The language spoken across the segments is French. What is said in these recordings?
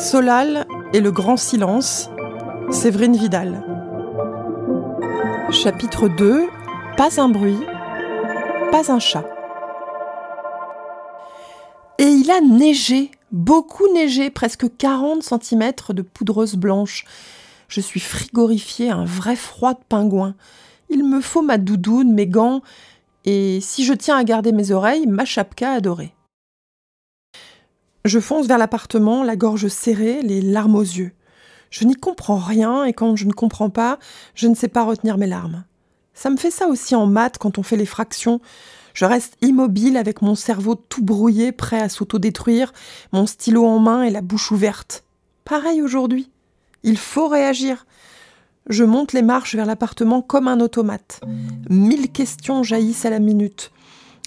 Solal et le grand silence, Séverine Vidal. Chapitre 2 Pas un bruit, pas un chat. Et il a neigé, beaucoup neigé, presque 40 cm de poudreuse blanche. Je suis frigorifiée, un vrai froid de pingouin. Il me faut ma doudoune, mes gants, et si je tiens à garder mes oreilles, ma chapka adorée. Je fonce vers l'appartement, la gorge serrée, les larmes aux yeux. Je n'y comprends rien et quand je ne comprends pas, je ne sais pas retenir mes larmes. Ça me fait ça aussi en maths quand on fait les fractions. Je reste immobile avec mon cerveau tout brouillé, prêt à s'autodétruire, mon stylo en main et la bouche ouverte. Pareil aujourd'hui. Il faut réagir. Je monte les marches vers l'appartement comme un automate. Mille questions jaillissent à la minute.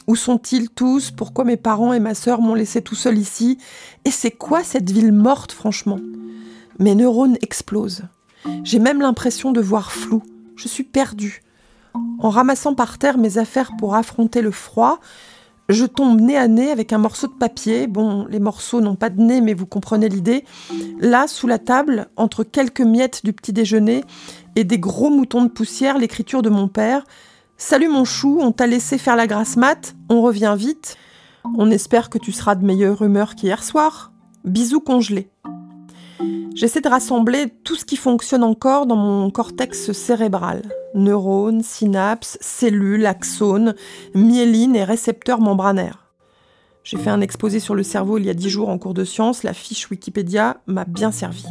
Où sont-ils tous? Pourquoi mes parents et ma sœur m'ont laissé tout seul ici? Et c'est quoi cette ville morte, franchement? Mes neurones explosent. J'ai même l'impression de voir flou. Je suis perdue. En ramassant par terre mes affaires pour affronter le froid, je tombe nez à nez avec un morceau de papier. Bon, les morceaux n'ont pas de nez, mais vous comprenez l'idée. Là, sous la table, entre quelques miettes du petit déjeuner et des gros moutons de poussière, l'écriture de mon père. Salut mon chou, on t'a laissé faire la grasse mat, on revient vite. On espère que tu seras de meilleure humeur qu'hier soir. Bisous congelés. J'essaie de rassembler tout ce qui fonctionne encore dans mon cortex cérébral. Neurones, synapses, cellules, axones, myéline et récepteurs membranaires. J'ai fait un exposé sur le cerveau il y a dix jours en cours de sciences. La fiche Wikipédia m'a bien servi.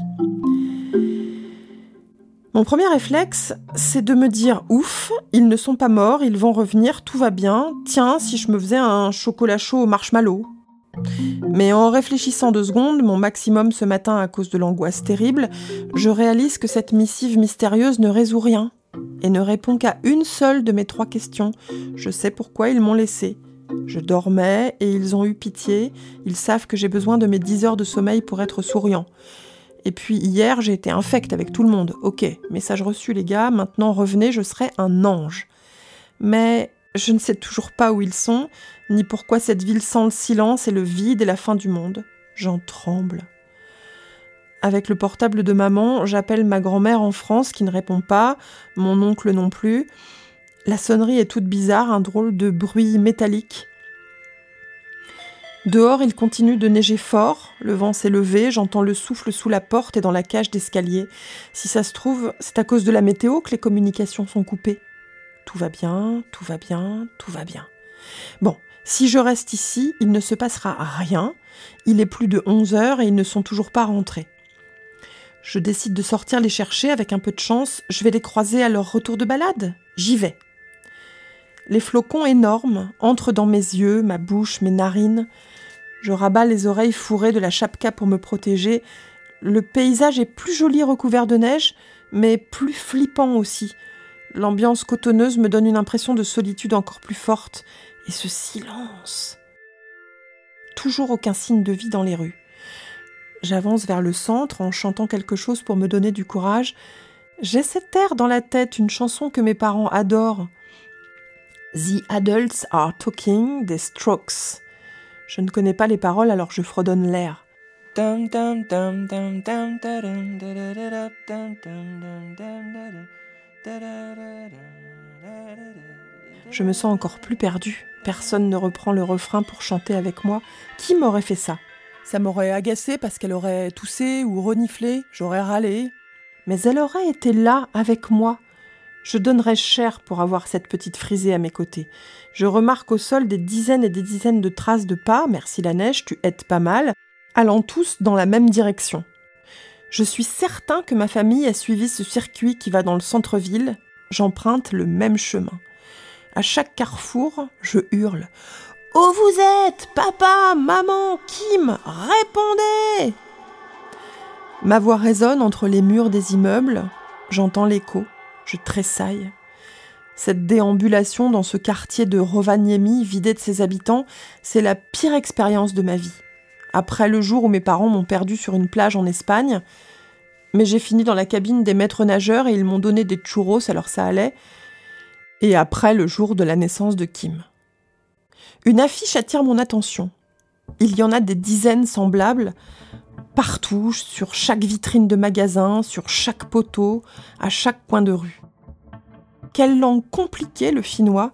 Mon premier réflexe, c'est de me dire ouf, ils ne sont pas morts, ils vont revenir, tout va bien. Tiens, si je me faisais un chocolat chaud au marshmallow. Mais en réfléchissant deux secondes, mon maximum ce matin à cause de l'angoisse terrible, je réalise que cette missive mystérieuse ne résout rien et ne répond qu'à une seule de mes trois questions. Je sais pourquoi ils m'ont laissé. Je dormais et ils ont eu pitié. Ils savent que j'ai besoin de mes dix heures de sommeil pour être souriant. Et puis hier, j'ai été infecte avec tout le monde. Ok, message reçu les gars, maintenant revenez, je serai un ange. Mais je ne sais toujours pas où ils sont, ni pourquoi cette ville sent le silence et le vide et la fin du monde. J'en tremble. Avec le portable de maman, j'appelle ma grand-mère en France qui ne répond pas, mon oncle non plus. La sonnerie est toute bizarre, un drôle de bruit métallique. Dehors, il continue de neiger fort, le vent s'est levé, j'entends le souffle sous la porte et dans la cage d'escalier. Si ça se trouve, c'est à cause de la météo que les communications sont coupées. Tout va bien, tout va bien, tout va bien. Bon, si je reste ici, il ne se passera rien. Il est plus de 11 heures et ils ne sont toujours pas rentrés. Je décide de sortir les chercher avec un peu de chance. Je vais les croiser à leur retour de balade. J'y vais. Les flocons énormes entrent dans mes yeux, ma bouche, mes narines. Je rabats les oreilles fourrées de la chapka pour me protéger. Le paysage est plus joli recouvert de neige, mais plus flippant aussi. L'ambiance cotonneuse me donne une impression de solitude encore plus forte. Et ce silence. Toujours aucun signe de vie dans les rues. J'avance vers le centre en chantant quelque chose pour me donner du courage. J'ai cette air dans la tête, une chanson que mes parents adorent. The Adults Are Talking des Strokes. Je ne connais pas les paroles alors je fredonne l'air. Je me sens encore plus perdue. Personne ne reprend le refrain pour chanter avec moi. Qui m'aurait fait ça? Ça m'aurait agacé parce qu'elle aurait toussé ou reniflé, j'aurais râlé. Mais elle aurait été là avec moi. Je donnerais cher pour avoir cette petite frisée à mes côtés. Je remarque au sol des dizaines et des dizaines de traces de pas, merci la neige, tu aides pas mal, allant tous dans la même direction. Je suis certain que ma famille a suivi ce circuit qui va dans le centre-ville. J'emprunte le même chemin. À chaque carrefour, je hurle Où vous êtes Papa Maman Kim? Répondez Ma voix résonne entre les murs des immeubles. J'entends l'écho. Je tressaille. Cette déambulation dans ce quartier de Rovaniemi vidé de ses habitants, c'est la pire expérience de ma vie. Après le jour où mes parents m'ont perdu sur une plage en Espagne, mais j'ai fini dans la cabine des maîtres nageurs et ils m'ont donné des churros, alors ça allait et après le jour de la naissance de Kim. Une affiche attire mon attention. Il y en a des dizaines semblables. partout, sur chaque vitrine de magasin, sur chaque poteau, à chaque coin de rue. Quelle langue compliquée le finnois.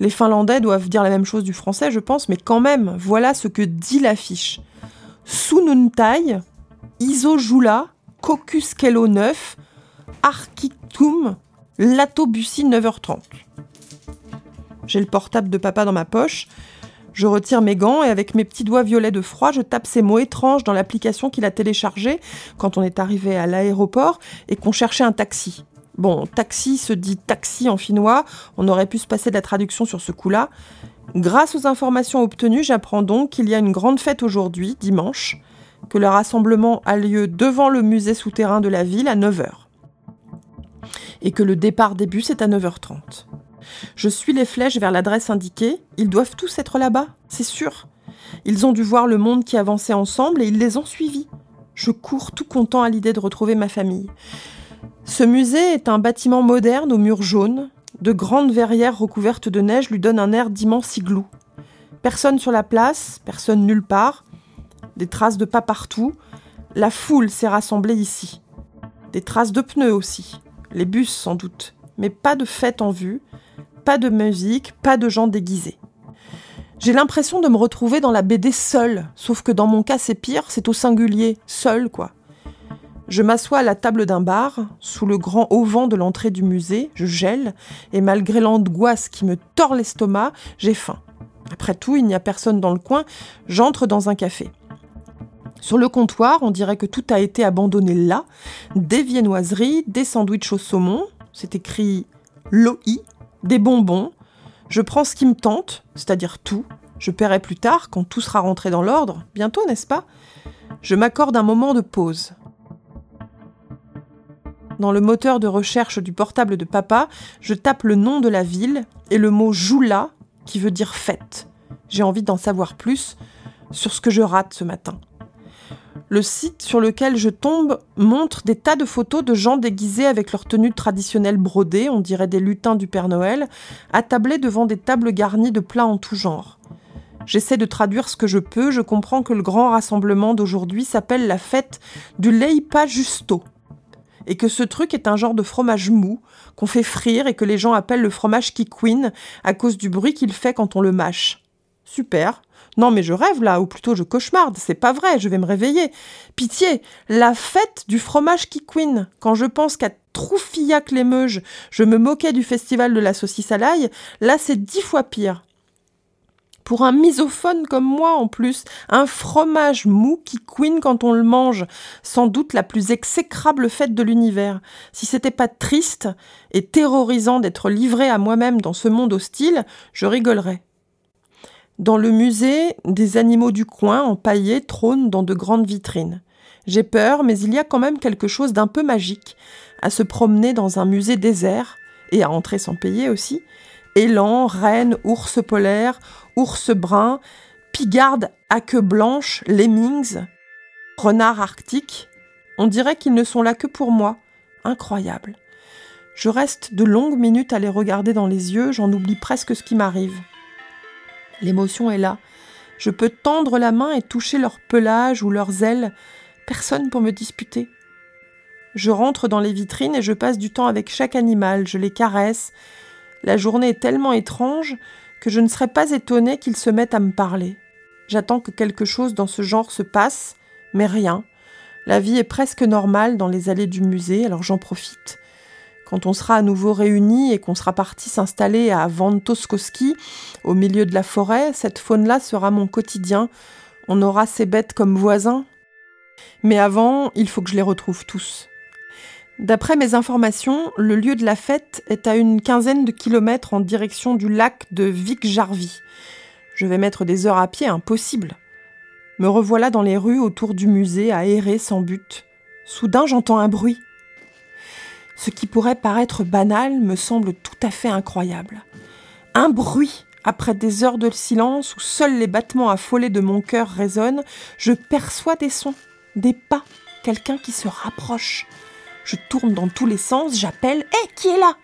Les Finlandais doivent dire la même chose du français, je pense, mais quand même, voilà ce que dit l'affiche. Sununtai, Isojula, Kokuskelo 9, Arkitum, Latobussi 9h30. J'ai le portable de papa dans ma poche. Je retire mes gants et avec mes petits doigts violets de froid, je tape ces mots étranges dans l'application qu'il a téléchargée quand on est arrivé à l'aéroport et qu'on cherchait un taxi. Bon, taxi se dit taxi en finnois, on aurait pu se passer de la traduction sur ce coup-là. Grâce aux informations obtenues, j'apprends donc qu'il y a une grande fête aujourd'hui, dimanche, que le rassemblement a lieu devant le musée souterrain de la ville à 9h. Et que le départ des bus est à 9h30. Je suis les flèches vers l'adresse indiquée. Ils doivent tous être là-bas, c'est sûr. Ils ont dû voir le monde qui avançait ensemble et ils les ont suivis. Je cours tout content à l'idée de retrouver ma famille. Ce musée est un bâtiment moderne aux murs jaunes. De grandes verrières recouvertes de neige lui donnent un air d'immense igloo. Personne sur la place, personne nulle part. Des traces de pas partout. La foule s'est rassemblée ici. Des traces de pneus aussi. Les bus sans doute. Mais pas de fête en vue pas de musique, pas de gens déguisés. J'ai l'impression de me retrouver dans la BD seule, sauf que dans mon cas c'est pire, c'est au singulier, seul quoi. Je m'assois à la table d'un bar, sous le grand auvent de l'entrée du musée, je gèle, et malgré l'angoisse qui me tord l'estomac, j'ai faim. Après tout, il n'y a personne dans le coin, j'entre dans un café. Sur le comptoir, on dirait que tout a été abandonné là. Des viennoiseries, des sandwichs au saumon, c'est écrit LOI, des bonbons. Je prends ce qui me tente, c'est-à-dire tout. Je paierai plus tard quand tout sera rentré dans l'ordre, bientôt, n'est-ce pas? Je m'accorde un moment de pause. Dans le moteur de recherche du portable de papa, je tape le nom de la ville et le mot Joula, qui veut dire fête. J'ai envie d'en savoir plus sur ce que je rate ce matin. Le site sur lequel je tombe montre des tas de photos de gens déguisés avec leur tenue traditionnelle brodée, on dirait des lutins du Père Noël, attablés devant des tables garnies de plats en tout genre. J'essaie de traduire ce que je peux, je comprends que le grand rassemblement d'aujourd'hui s'appelle la fête du Leipa Justo. Et que ce truc est un genre de fromage mou qu'on fait frire et que les gens appellent le fromage qui queen à cause du bruit qu'il fait quand on le mâche. Super, non, mais je rêve là, ou plutôt je cauchemarde, c'est pas vrai, je vais me réveiller. Pitié, la fête du fromage qui queen. Quand je pense qu'à Troufillac-les-Meuges, je me moquais du festival de la saucisse à l'ail, là c'est dix fois pire. Pour un misophone comme moi en plus, un fromage mou qui queen quand on le mange, sans doute la plus exécrable fête de l'univers. Si c'était pas triste et terrorisant d'être livré à moi-même dans ce monde hostile, je rigolerais. Dans le musée, des animaux du coin empaillés trônent dans de grandes vitrines. J'ai peur, mais il y a quand même quelque chose d'un peu magique à se promener dans un musée désert, et à entrer sans payer aussi. Élan, rennes, ours polaires, ours bruns, pigarde à queue blanche, lemmings, renards arctiques. On dirait qu'ils ne sont là que pour moi. Incroyable. Je reste de longues minutes à les regarder dans les yeux, j'en oublie presque ce qui m'arrive. L'émotion est là. Je peux tendre la main et toucher leur pelage ou leurs ailes. Personne pour me disputer. Je rentre dans les vitrines et je passe du temps avec chaque animal, je les caresse. La journée est tellement étrange que je ne serais pas étonnée qu'ils se mettent à me parler. J'attends que quelque chose dans ce genre se passe, mais rien. La vie est presque normale dans les allées du musée, alors j'en profite. Quand on sera à nouveau réunis et qu'on sera parti s'installer à Vantoskoski, au milieu de la forêt, cette faune-là sera mon quotidien. On aura ces bêtes comme voisins. Mais avant, il faut que je les retrouve tous. D'après mes informations, le lieu de la fête est à une quinzaine de kilomètres en direction du lac de Vikjarvi. Je vais mettre des heures à pied, impossible. Me revoilà dans les rues autour du musée à errer sans but. Soudain, j'entends un bruit. Ce qui pourrait paraître banal me semble tout à fait incroyable. Un bruit après des heures de silence où seuls les battements affolés de mon cœur résonnent, je perçois des sons, des pas, quelqu'un qui se rapproche. Je tourne dans tous les sens, j'appelle Hé, qui est là?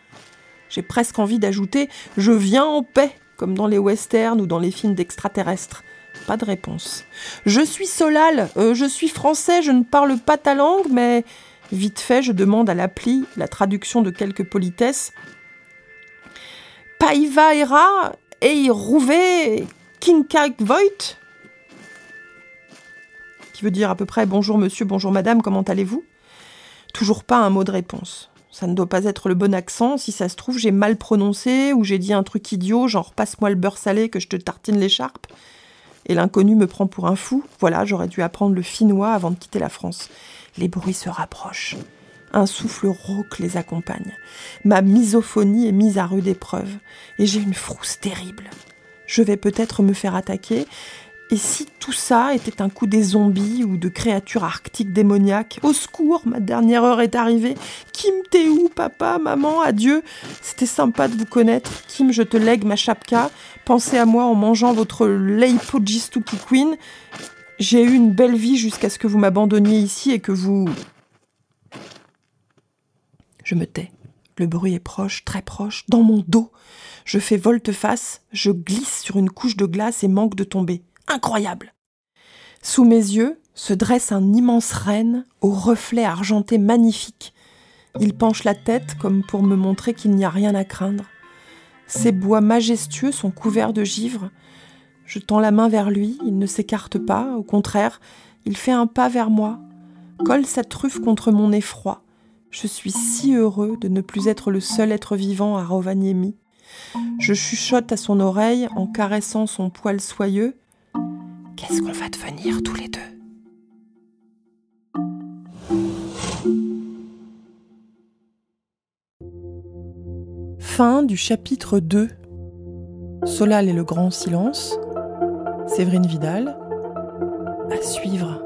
J'ai presque envie d'ajouter Je viens en paix, comme dans les westerns ou dans les films d'extraterrestres. Pas de réponse. Je suis Solal, euh, je suis français, je ne parle pas ta langue, mais vite fait, je demande à l'appli la traduction de quelques politesses. Paiva era, ei rouvé, voit Qui veut dire à peu près bonjour monsieur, bonjour madame, comment allez-vous? Toujours pas un mot de réponse. Ça ne doit pas être le bon accent. Si ça se trouve, j'ai mal prononcé ou j'ai dit un truc idiot, genre passe-moi le beurre salé que je te tartine l'écharpe. Et l'inconnu me prend pour un fou. Voilà, j'aurais dû apprendre le finnois avant de quitter la France. Les bruits se rapprochent. Un souffle rauque les accompagne. Ma misophonie est mise à rude épreuve. Et j'ai une frousse terrible. Je vais peut-être me faire attaquer, et si tout ça était un coup des zombies ou de créatures arctiques démoniaques? Au secours, ma dernière heure est arrivée. Kim, t'es où, papa, maman, adieu? C'était sympa de vous connaître. Kim, je te lègue ma chapka. Pensez à moi en mangeant votre Leipojistuki Queen. J'ai eu une belle vie jusqu'à ce que vous m'abandonniez ici et que vous... Je me tais. Le bruit est proche, très proche, dans mon dos. Je fais volte-face, je glisse sur une couche de glace et manque de tomber incroyable. Sous mes yeux se dresse un immense renne au reflet argenté magnifique. Il penche la tête comme pour me montrer qu'il n'y a rien à craindre. Ses bois majestueux sont couverts de givre. Je tends la main vers lui, il ne s'écarte pas, au contraire, il fait un pas vers moi, colle sa truffe contre mon effroi. Je suis si heureux de ne plus être le seul être vivant à Rovaniemi. Je chuchote à son oreille en caressant son poil soyeux. Qu'est-ce qu'on va devenir tous les deux? Fin du chapitre 2. Solal et le grand silence. Séverine Vidal. À suivre.